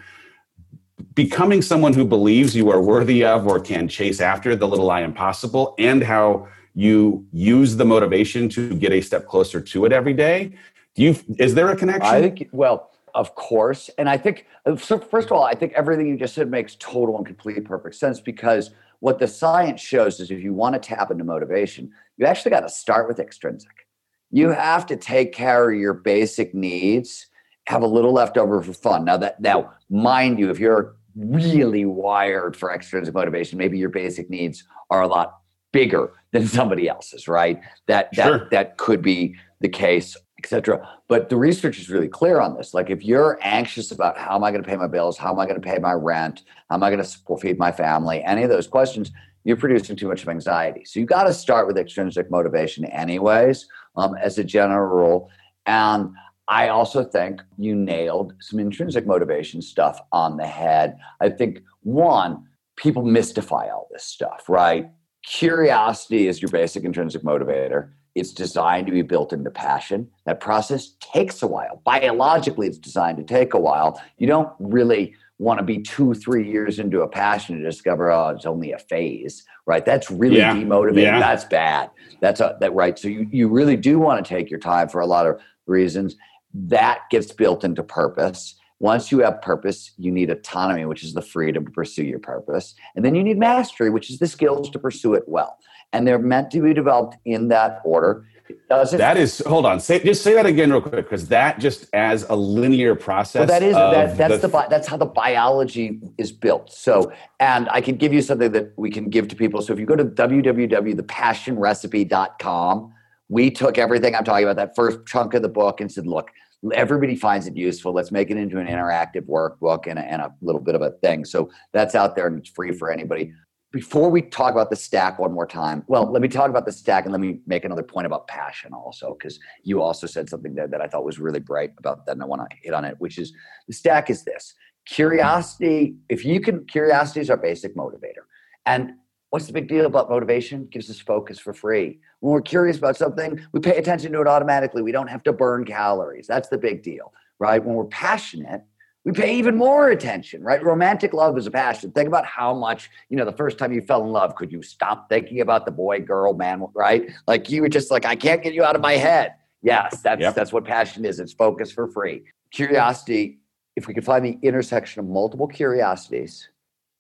becoming someone who believes you are worthy of or can chase after the little I impossible and how you use the motivation to get a step closer to it every day. Do you is there a connection? I think, well, of course. And I think, so first of all, I think everything you just said makes total and complete perfect sense because what the science shows is if you want to tap into motivation, you actually got to start with extrinsic. You have to take care of your basic needs, have a little left over for fun. Now that now, mind you, if you're really wired for extrinsic motivation, maybe your basic needs are a lot bigger than somebody else's, right? That that Sure. that could be the case, etc. But the research is really clear on this. Like if you're anxious about how am I going to pay my bills, how am I going to pay my rent, how am I going to support feed my family, any of those questions, you're producing too much of anxiety. So you got to start with extrinsic motivation, anyways, um, as a general rule. And I also think you nailed some intrinsic motivation stuff on the head. I think one, people mystify all this stuff, right? Curiosity is your basic intrinsic motivator. It's designed to be built into passion. That process takes a while. Biologically, it's designed to take a while. You don't really want to be two, three years into a passion to discover, oh, it's only a phase, right? That's really Yeah. demotivating. Yeah. That's bad. That's a, that right. So you, you really do want to take your time for a lot of reasons. That gets built into purpose. Once you have purpose, you need autonomy, which is the freedom to pursue your purpose. And then you need mastery, which is the skills to pursue it well. And they're meant to be developed in that order. It doesn't That is, hold on, say just say that again real quick, because that just as a linear process. Well, that is that, that's the, bi- that's how the biology is built. So, and I can give you something that we can give to people. So, if you go to www.thepassionrecipe.com, we took everything I'm talking about, that first chunk of the book, and said, look, everybody finds it useful. Let's make it into an interactive workbook and a, and a little bit of a thing. So that's out there and it's free for anybody. Before we talk about the stack one more time, well, mm-hmm. let me talk about the stack and let me make another point about passion also, because you also said something there that I thought was really bright about that, and I want to hit on it, which is the stack is this curiosity. If you can, curiosity is our basic motivator. And what's the big deal about motivation? gives us focus for free. When we're curious about something, we pay attention to it automatically. We don't have to burn calories. That's the big deal, right? When we're passionate, we pay even more attention, right? Romantic love is a passion. Think about how much, you know, the first time you fell in love, could you stop thinking about the boy, girl, man, right? Like you were just like, I can't get you out of my head. Yes, that's Yep. that's what passion is. It's focus for free. Curiosity, if we could find the intersection of multiple curiosities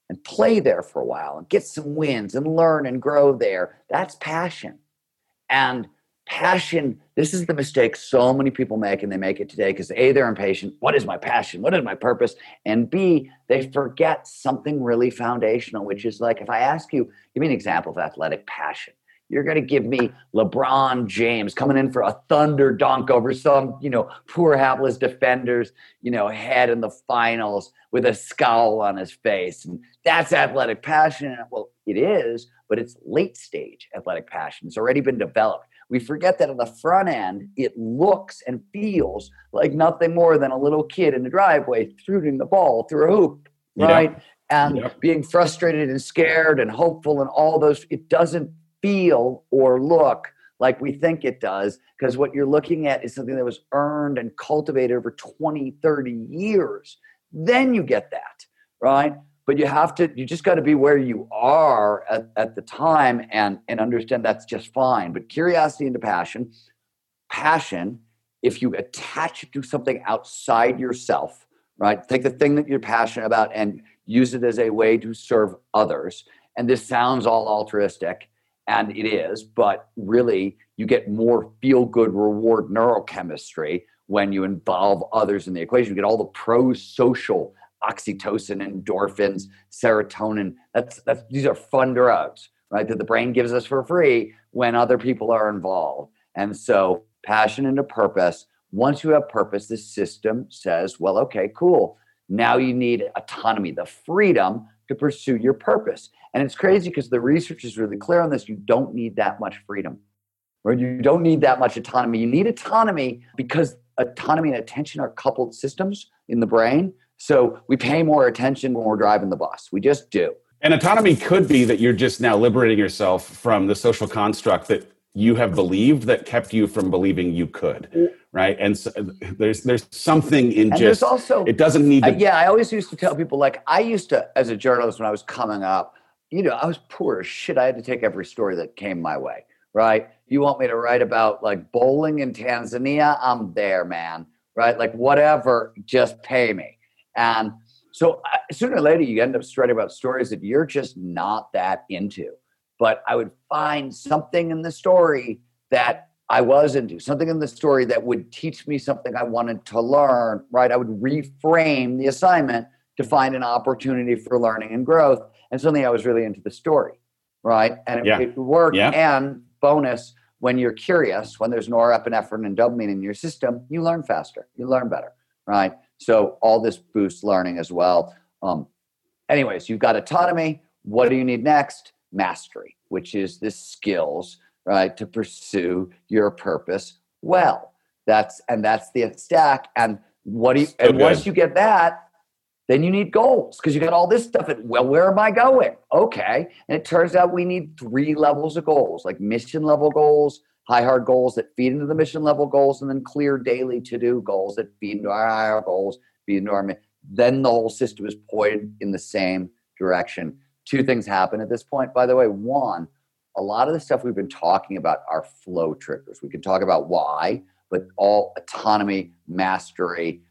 and play there for a while and get some wins and learn and grow there, that's passion. And passion, this is the mistake so many people make, and they make it today because A, they're impatient. What is my passion? What is my purpose? And B, they forget something really foundational, which is like if I ask you, give me an example of athletic passion. You're going to give me LeBron James coming in for a thunder dunk over some, you know, poor hapless defender's, you know, head in the finals with a scowl on his face. And that's athletic passion. Well, it is, but it's late stage athletic passion. It's already been developed. We forget that on the front end, it looks and feels like nothing more than a little kid in the driveway shooting the ball through a hoop, right? And Yep. being frustrated and scared and hopeful and all those, it doesn't feel or look like we think it does because what you're looking at is something that was earned and cultivated over 20, 30 years. Then you get that, right? But you have to, you just got to be where you are at, at the time and, and understand that's just fine. But curiosity into passion, passion, if you attach it to something outside yourself, right? Take the thing that you're passionate about and use it as a way to serve others. And this sounds all altruistic, and it is, but really, you get more feel good reward neurochemistry when you involve others in the equation. You get all the pro social oxytocin, endorphins, serotonin. That's, that's, these are fun drugs, right? That the brain gives us for free when other people are involved. And so, passion into purpose. Once you have purpose, the system says, well, okay, cool. Now you need autonomy, the freedom to pursue your purpose. And it's crazy because the research is really clear on this. You don't need that much freedom, or you don't need that much autonomy. You need autonomy because autonomy and attention are coupled systems in the brain. So we pay more attention when we're driving the bus. We just do. And autonomy could be that you're just now liberating yourself from the social construct that you have believed that kept you from believing you could, right? And so there's there's something in And just also it doesn't need to Uh, yeah, I always used to tell people like I used to, as a journalist, when I was coming up, you know, I was poor as shit. I had to take every story that came my way, right? You want me to write about like bowling in Tanzania? I'm there, man, right? Like whatever, just pay me. And so uh, sooner or later, you end up writing about stories that you're just not that into. But I would find something in the story that I was into, something in the story that would teach me something I wanted to learn, right? I would reframe the assignment to find an opportunity for learning and growth. And suddenly I was really into the story, right? And it, Yeah. it worked. Yeah. And bonus, when you're curious, when there's norepinephrine and dopamine in your system, you learn faster, you learn better, right? So all this boosts learning as well. Um, anyways, you've got autonomy. What do you need next? Mastery, which is the skills, right, to pursue your purpose well. That's and that's the stack. And what do you So and once you get that, then you need goals because you got all this stuff. And well, where am I going? Okay. And it turns out we need three levels of goals, like mission level goals, high hard goals that feed into the mission level goals, and then clear daily to do goals that feed into our higher goals, feed into our. Then the whole system is pointed in the same direction. Two things happen at this point, by the way. One, a lot of the stuff we've been talking about are flow triggers. We can talk about why, but all autonomy, mastery,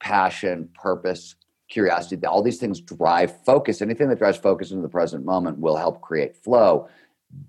passion, purpose, curiosity, all these things drive focus. Anything that drives focus into the present moment will help create flow.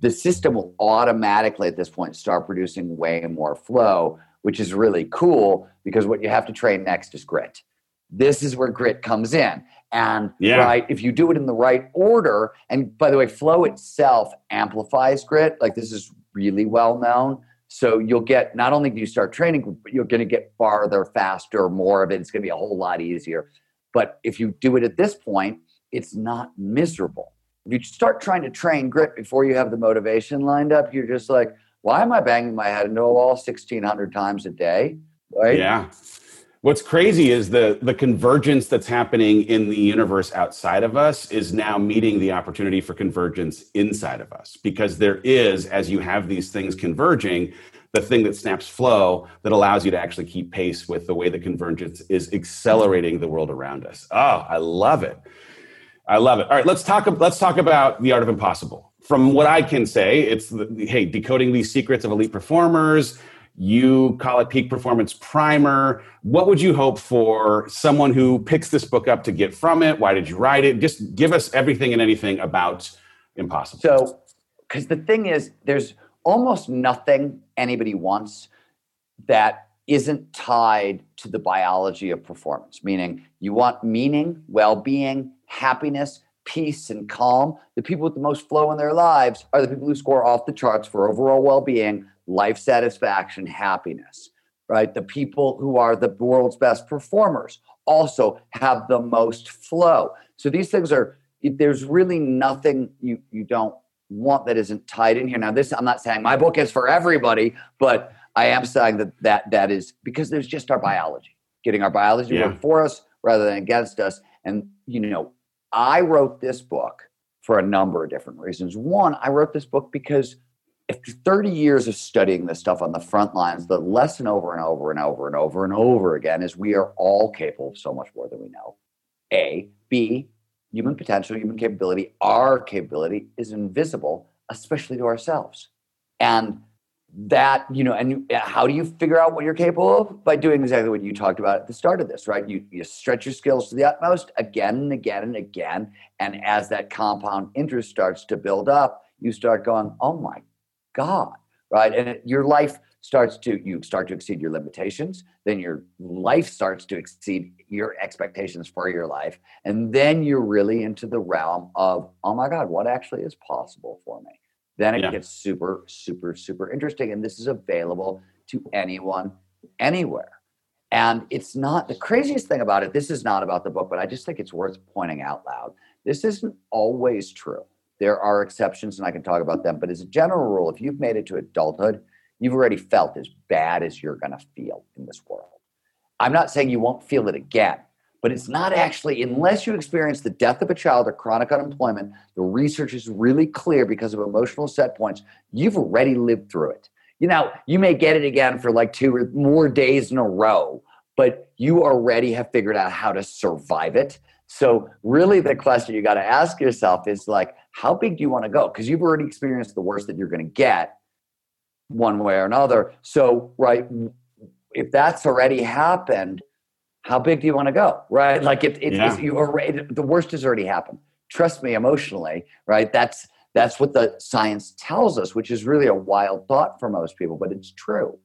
The system will automatically at this point start producing way more flow, which is really cool because what you have to train next is grit. This is where grit comes in. And yeah. right, if you do it in the right order, and by the way, flow itself amplifies grit. Like this is really well known. So you'll get not only do you start training, but you're going to get farther, faster, more of it. It's going to be a whole lot easier. But if you do it at this point, it's not miserable. You start trying to train grit before you have the motivation lined up, you're just like, why am I banging my head into a wall 1,600 times a day? Right? Yeah. What's crazy is the the convergence that's happening in the universe outside of us is now meeting the opportunity for convergence inside of us because there is as you have these things converging the thing that snaps flow that allows you to actually keep pace with the way the convergence is accelerating the world around us. Oh, I love it. I love it. All right, let's talk let's talk about the art of impossible. From what I can say, it's the, hey, decoding these secrets of elite performers, you call it peak performance primer. What would you hope for someone who picks this book up to get from it? Why did you write it? Just give us everything and anything about Impossible. So, because the thing is, there's almost nothing anybody wants that isn't tied to the biology of performance, meaning you want meaning, well being, happiness, peace, and calm. The people with the most flow in their lives are the people who score off the charts for overall well being life satisfaction, happiness, right? The people who are the world's best performers also have the most flow. So these things are, there's really nothing you, you don't want that isn't tied in here. Now, this, I'm not saying my book is for everybody, but I am saying that that, that is because there's just our biology, getting our biology yeah. work for us rather than against us. And, you know, I wrote this book for a number of different reasons. One, I wrote this book because after 30 years of studying this stuff on the front lines, the lesson over and over and over and over and over again is we are all capable of so much more than we know. A. B. Human potential, human capability, our capability is invisible, especially to ourselves. And that, you know, and how do you figure out what you're capable of? By doing exactly what you talked about at the start of this, right? You, you stretch your skills to the utmost again and again and again. And as that compound interest starts to build up, you start going, oh my God, right? And it, your life starts to you start to exceed your limitations then your life starts to exceed your expectations for your life and then you're really into the realm of oh my god what actually is possible for me then it yeah. gets super super super interesting and this is available to anyone anywhere and it's not the craziest thing about it this is not about the book but i just think it's worth pointing out loud this isn't always true there are exceptions, and I can talk about them. But as a general rule, if you've made it to adulthood, you've already felt as bad as you're going to feel in this world. I'm not saying you won't feel it again, but it's not actually, unless you experience the death of a child or chronic unemployment, the research is really clear because of emotional set points. You've already lived through it. You know, you may get it again for like two or more days in a row, but you already have figured out how to survive it. So, really, the question you got to ask yourself is like, how big do you want to go? Because you've already experienced the worst that you're going to get one way or another. So, right, if that's already happened, how big do you want to go? Right? Like if it, yeah. you already the worst has already happened. Trust me, emotionally, right? That's that's what the science tells us, which is really a wild thought for most people, but it's true.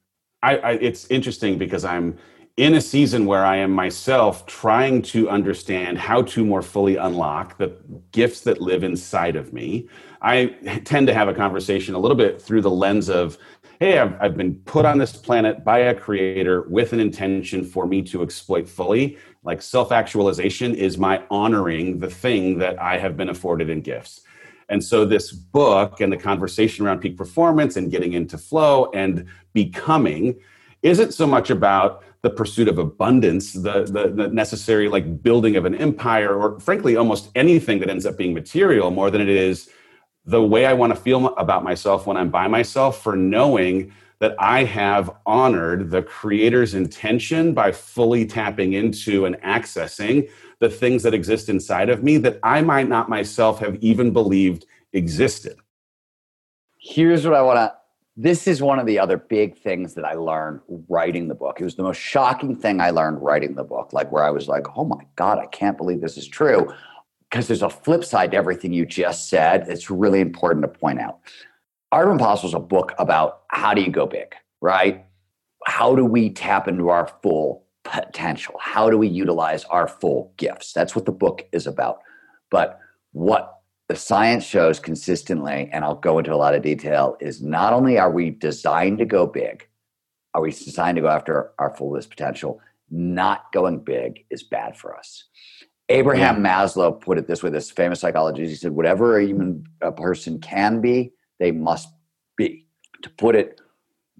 I, I it's interesting because I'm in a season where I am myself trying to understand how to more fully unlock the gifts that live inside of me, I tend to have a conversation a little bit through the lens of, hey, I've, I've been put on this planet by a creator with an intention for me to exploit fully. Like self actualization is my honoring the thing that I have been afforded in gifts. And so, this book and the conversation around peak performance and getting into flow and becoming isn't so much about the pursuit of abundance, the, the, the, necessary like building of an empire, or frankly, almost anything that ends up being material more than it is the way I want to feel about myself when I'm by myself for knowing that I have honored the creator's intention by fully tapping into and accessing the things that exist inside of me that I might not myself have even believed existed. Here's what I want to this is one of the other big things that I learned writing the book. It was the most shocking thing I learned writing the book, like where I was like, oh my God, I can't believe this is true. Because there's a flip side to everything you just said. It's really important to point out. Art of Impossible is a book about how do you go big, right? How do we tap into our full potential? How do we utilize our full gifts? That's what the book is about. But what the science shows consistently, and I'll go into a lot of detail, is not only are we designed to go big, are we designed to go after our fullest potential, not going big is bad for us. Abraham yeah. Maslow put it this way, this famous psychologist, he said, whatever a human a person can be, they must be. To put it,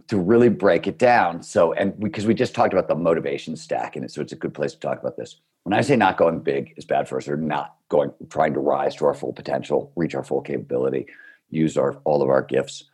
to really break it down. So, and because we just talked about the motivation stack, and so it's a good place to talk about this. When I say not going big is bad for us, or not going, trying to rise to our full potential, reach our full capability, use our all of our gifts,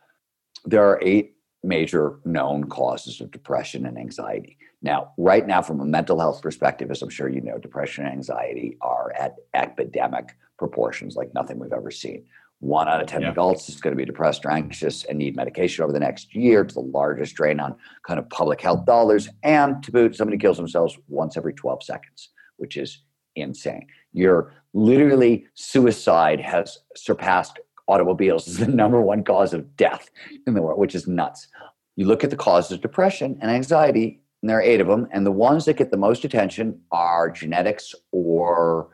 there are eight major known causes of depression and anxiety. Now, right now, from a mental health perspective, as I'm sure you know, depression and anxiety are at epidemic proportions like nothing we've ever seen. One out of 10 yeah. adults is going to be depressed or anxious and need medication over the next year. It's the largest drain on kind of public health dollars. And to boot, somebody kills themselves once every 12 seconds, which is insane. You're literally suicide has surpassed automobiles is the [LAUGHS] number one cause of death in the world, which is nuts. You look at the causes of depression and anxiety, and there are eight of them. And the ones that get the most attention are genetics or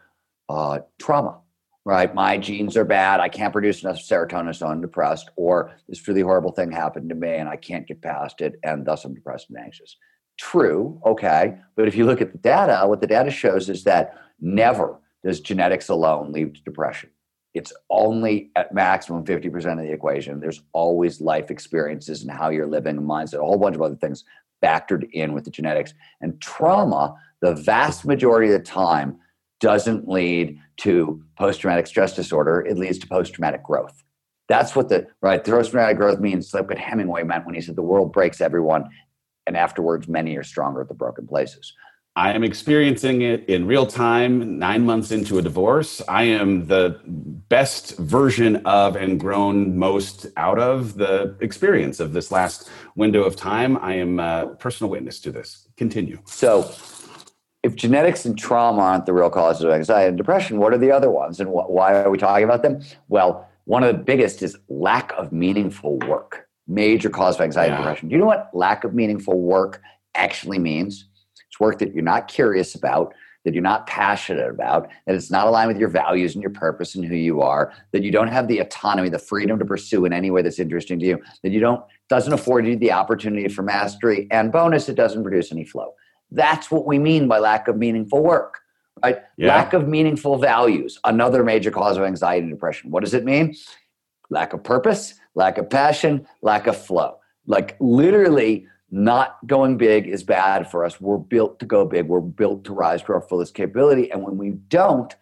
uh, trauma right? My genes are bad. I can't produce enough serotonin, so I'm depressed. Or this really horrible thing happened to me and I can't get past it, and thus I'm depressed and anxious. True, okay. But if you look at the data, what the data shows is that never does genetics alone lead to depression. It's only at maximum 50% of the equation. There's always life experiences and how you're living, mindset, a whole bunch of other things factored in with the genetics. And trauma, the vast majority of the time, doesn't lead to post traumatic stress disorder, it leads to post traumatic growth. That's what the right post traumatic growth means. Like what Hemingway meant when he said the world breaks everyone, and afterwards many are stronger at the broken places. I am experiencing it in real time, nine months into a divorce. I am the best version of and grown most out of the experience of this last window of time. I am a personal witness to this. Continue. So, if genetics and trauma aren't the real causes of anxiety and depression, what are the other ones and wh- why are we talking about them? Well, one of the biggest is lack of meaningful work. Major cause of anxiety yeah. and depression. Do you know what lack of meaningful work actually means? It's work that you're not curious about, that you're not passionate about, that it's not aligned with your values and your purpose and who you are, that you don't have the autonomy, the freedom to pursue in any way that's interesting to you, that you don't doesn't afford you the opportunity for mastery, and bonus, it doesn't produce any flow. That's what we mean by lack of meaningful work, right? Yeah. Lack of meaningful values, another major cause of anxiety and depression. What does it mean? Lack of purpose, lack of passion, lack of flow. Like literally, not going big is bad for us. We're built to go big. We're built to rise to our fullest capability. And when we don't,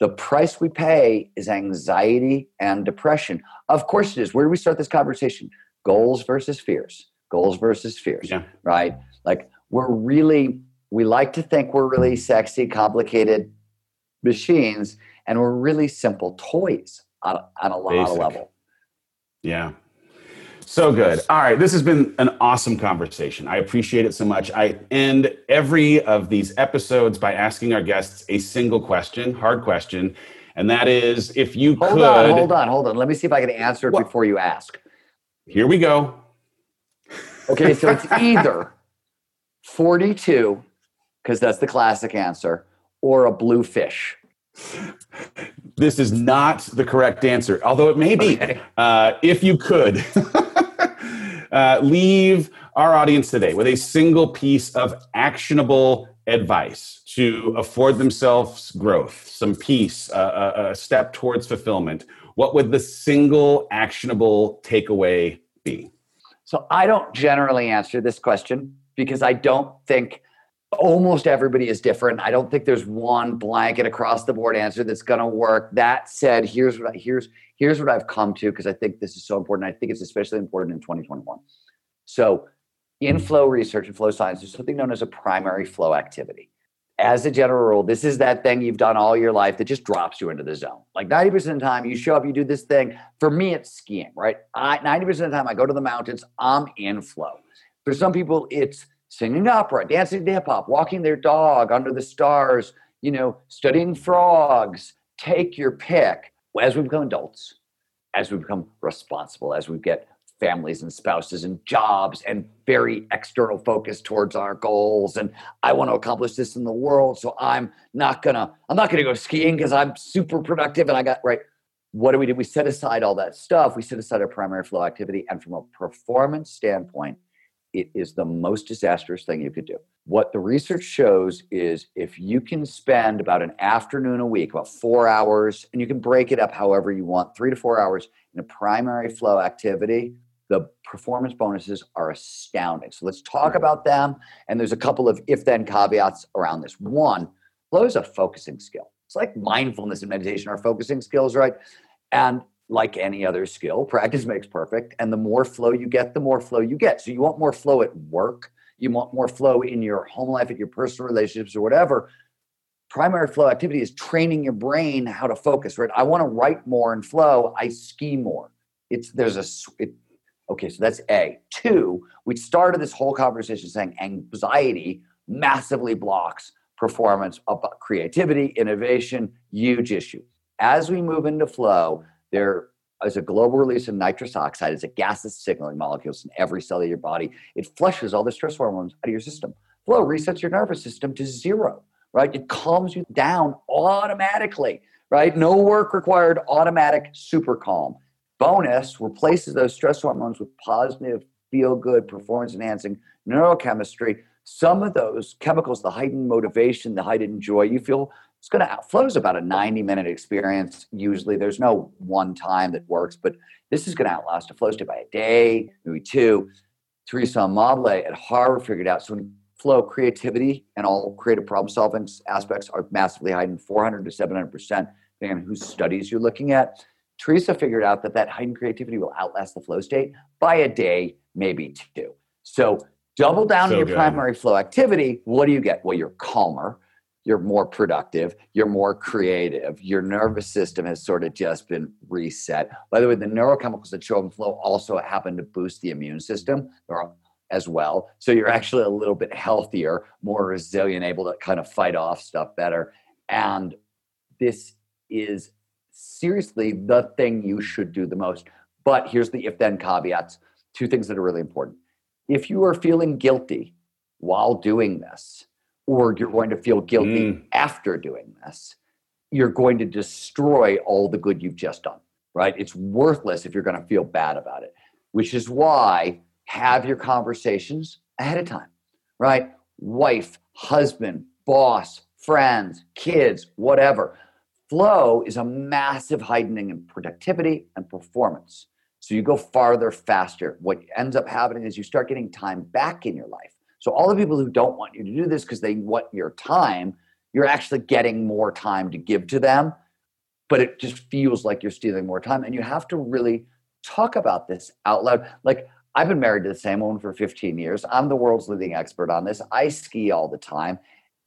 the price we pay is anxiety and depression. Of course it is. Where do we start this conversation? Goals versus fears. Goals versus fears. Yeah. Right? Like we're really we like to think we're really sexy, complicated machines, and we're really simple toys on, on a lot of level. Yeah. So good. All right. This has been an awesome conversation. I appreciate it so much. I end every of these episodes by asking our guests a single question, hard question. And that is if you hold could. Hold on, hold on, hold on. Let me see if I can answer it before you ask. Here we go. Okay. So it's either 42, because that's the classic answer, or a blue fish? This is not the correct answer, although it may be. Okay. Uh, if you could [LAUGHS] uh, leave our audience today with a single piece of actionable advice to afford themselves growth, some peace, uh, a, a step towards fulfillment, what would the single actionable takeaway be? So I don't generally answer this question because I don't think almost everybody is different. I don't think there's one blanket across the board answer that's going to work. That said, here's what I, here's here's what I've come to because I think this is so important. I think it's especially important in 2021. So, in flow research and flow science, there's something known as a primary flow activity. As a general rule, this is that thing you've done all your life that just drops you into the zone. Like 90% of the time, you show up, you do this thing. For me, it's skiing, right? I, 90% of the time, I go to the mountains, I'm in flow. For some people, it's singing opera, dancing to hip hop, walking their dog under the stars, you know, studying frogs. Take your pick. As we become adults, as we become responsible, as we get families and spouses and jobs and very external focus towards our goals and i want to accomplish this in the world so i'm not gonna i'm not gonna go skiing because i'm super productive and i got right what do we do we set aside all that stuff we set aside our primary flow activity and from a performance standpoint it is the most disastrous thing you could do. What the research shows is if you can spend about an afternoon a week, about four hours, and you can break it up however you want, three to four hours in a primary flow activity, the performance bonuses are astounding. So let's talk about them. And there's a couple of if then caveats around this. One, flow is a focusing skill. It's like mindfulness and meditation are focusing skills, right? And like any other skill, practice makes perfect. And the more flow you get, the more flow you get. So you want more flow at work, you want more flow in your home life, at your personal relationships, or whatever. Primary flow activity is training your brain how to focus, right? I want to write more and flow, I ski more. It's there's a it, okay, so that's A. Two, we started this whole conversation saying anxiety massively blocks performance, creativity, innovation, huge issue. As we move into flow, there is a global release of nitric oxide. It's a gaseous signaling molecules in every cell of your body. It flushes all the stress hormones out of your system. Flow resets your nervous system to zero, right? It calms you down automatically, right? No work required, automatic, super calm. Bonus replaces those stress hormones with positive, feel good, performance enhancing neurochemistry. Some of those chemicals, the heightened motivation, the heightened joy, you feel it's going to outflow is about a 90 minute experience. Usually there's no one time that works, but this is going to outlast a flow state by a day, maybe two. Teresa Amabile at Harvard figured out so when flow creativity and all creative problem solving aspects are massively heightened 400 to 700 percent depending on whose studies you're looking at teresa figured out that that heightened creativity will outlast the flow state by a day maybe two so double down so on your good. primary flow activity what do you get well you're calmer you're more productive, you're more creative, your nervous system has sort of just been reset. By the way, the neurochemicals that show up in flow also happen to boost the immune system as well. So you're actually a little bit healthier, more resilient, able to kind of fight off stuff better. And this is seriously the thing you should do the most. But here's the if then caveats two things that are really important. If you are feeling guilty while doing this, or you're going to feel guilty mm. after doing this, you're going to destroy all the good you've just done, right? It's worthless if you're going to feel bad about it, which is why have your conversations ahead of time, right? Wife, husband, boss, friends, kids, whatever. Flow is a massive heightening in productivity and performance. So you go farther faster. What ends up happening is you start getting time back in your life so all the people who don't want you to do this because they want your time, you're actually getting more time to give to them, but it just feels like you're stealing more time. And you have to really talk about this out loud. Like I've been married to the same woman for 15 years. I'm the world's leading expert on this. I ski all the time.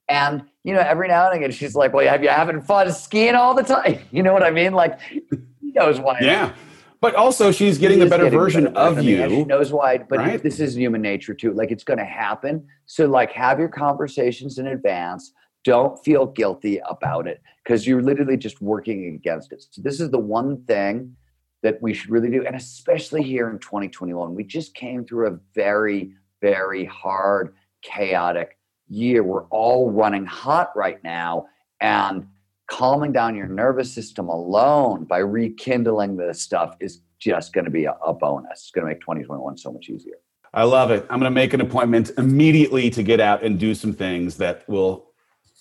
And you know, every now and again, she's like, "Well, have you having fun skiing all the time?" [LAUGHS] You know what I mean? Like, he knows why. Yeah. But also, she's getting the better getting version better of you. She knows why, but right? this is human nature too. Like it's going to happen. So, like, have your conversations in advance. Don't feel guilty about it because you're literally just working against it. So, this is the one thing that we should really do, and especially here in 2021, we just came through a very, very hard, chaotic year. We're all running hot right now, and calming down your nervous system alone by rekindling this stuff is just going to be a, a bonus. It's going to make 2021 so much easier. I love it. I'm going to make an appointment immediately to get out and do some things that will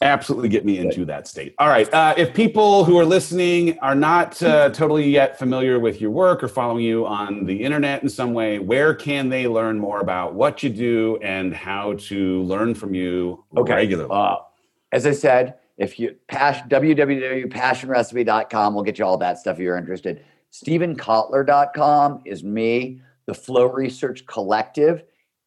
absolutely get me into that state. All right. Uh, if people who are listening are not uh, totally yet familiar with your work or following you on the internet in some way, where can they learn more about what you do and how to learn from you Okay. regularly? Uh, as I said, if you passion www.passionrecipe.com will get you all that stuff if you're interested. StevenKotler.com is me. The Flow Research Collective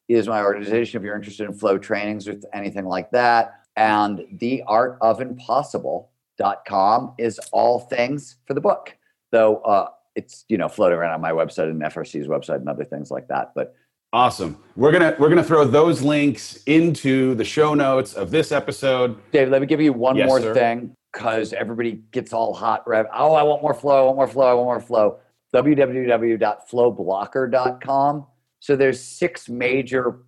is my organization if you're interested in flow trainings or anything like that. And theartofimpossible.com is all things for the book. Though uh, it's you know floating around on my website and FRC's website and other things like that. But Awesome. We're gonna we're gonna throw those links into the show notes of this episode. David, let me give you one Yes, more sir. thing because everybody gets all hot. Rev. Oh, I want more flow. I want more flow. I want more flow. www.flowblocker.com. So there's six major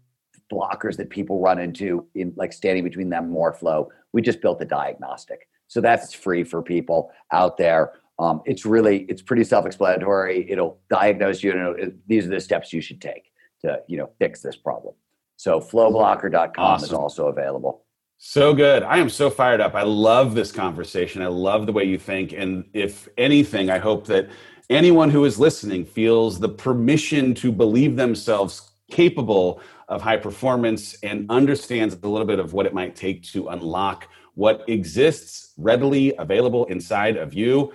blockers that people run into in like standing between them more flow. We just built a diagnostic. So that's free for people out there. Um, it's really it's pretty self-explanatory. It'll diagnose you and these are the steps you should take to you know fix this problem. So flowblocker.com is also available. So good. I am so fired up. I love this conversation. I love the way you think. And if anything, I hope that anyone who is listening feels the permission to believe themselves capable of high performance and understands a little bit of what it might take to unlock what exists readily available inside of you.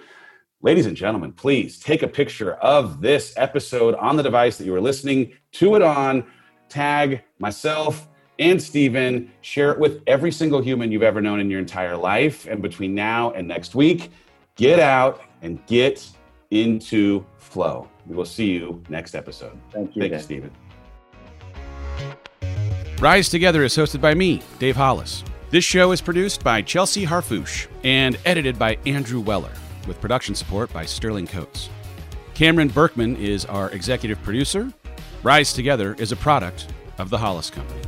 Ladies and gentlemen, please take a picture of this episode on the device that you are listening to it on. Tag myself and Steven. Share it with every single human you've ever known in your entire life. And between now and next week, get out and get into flow. We will see you next episode. Thank you. Thank you, Dave. Steven. Rise Together is hosted by me, Dave Hollis. This show is produced by Chelsea Harfouche and edited by Andrew Weller, with production support by Sterling Coates. Cameron Berkman is our executive producer. Rise Together is a product of the Hollis Company.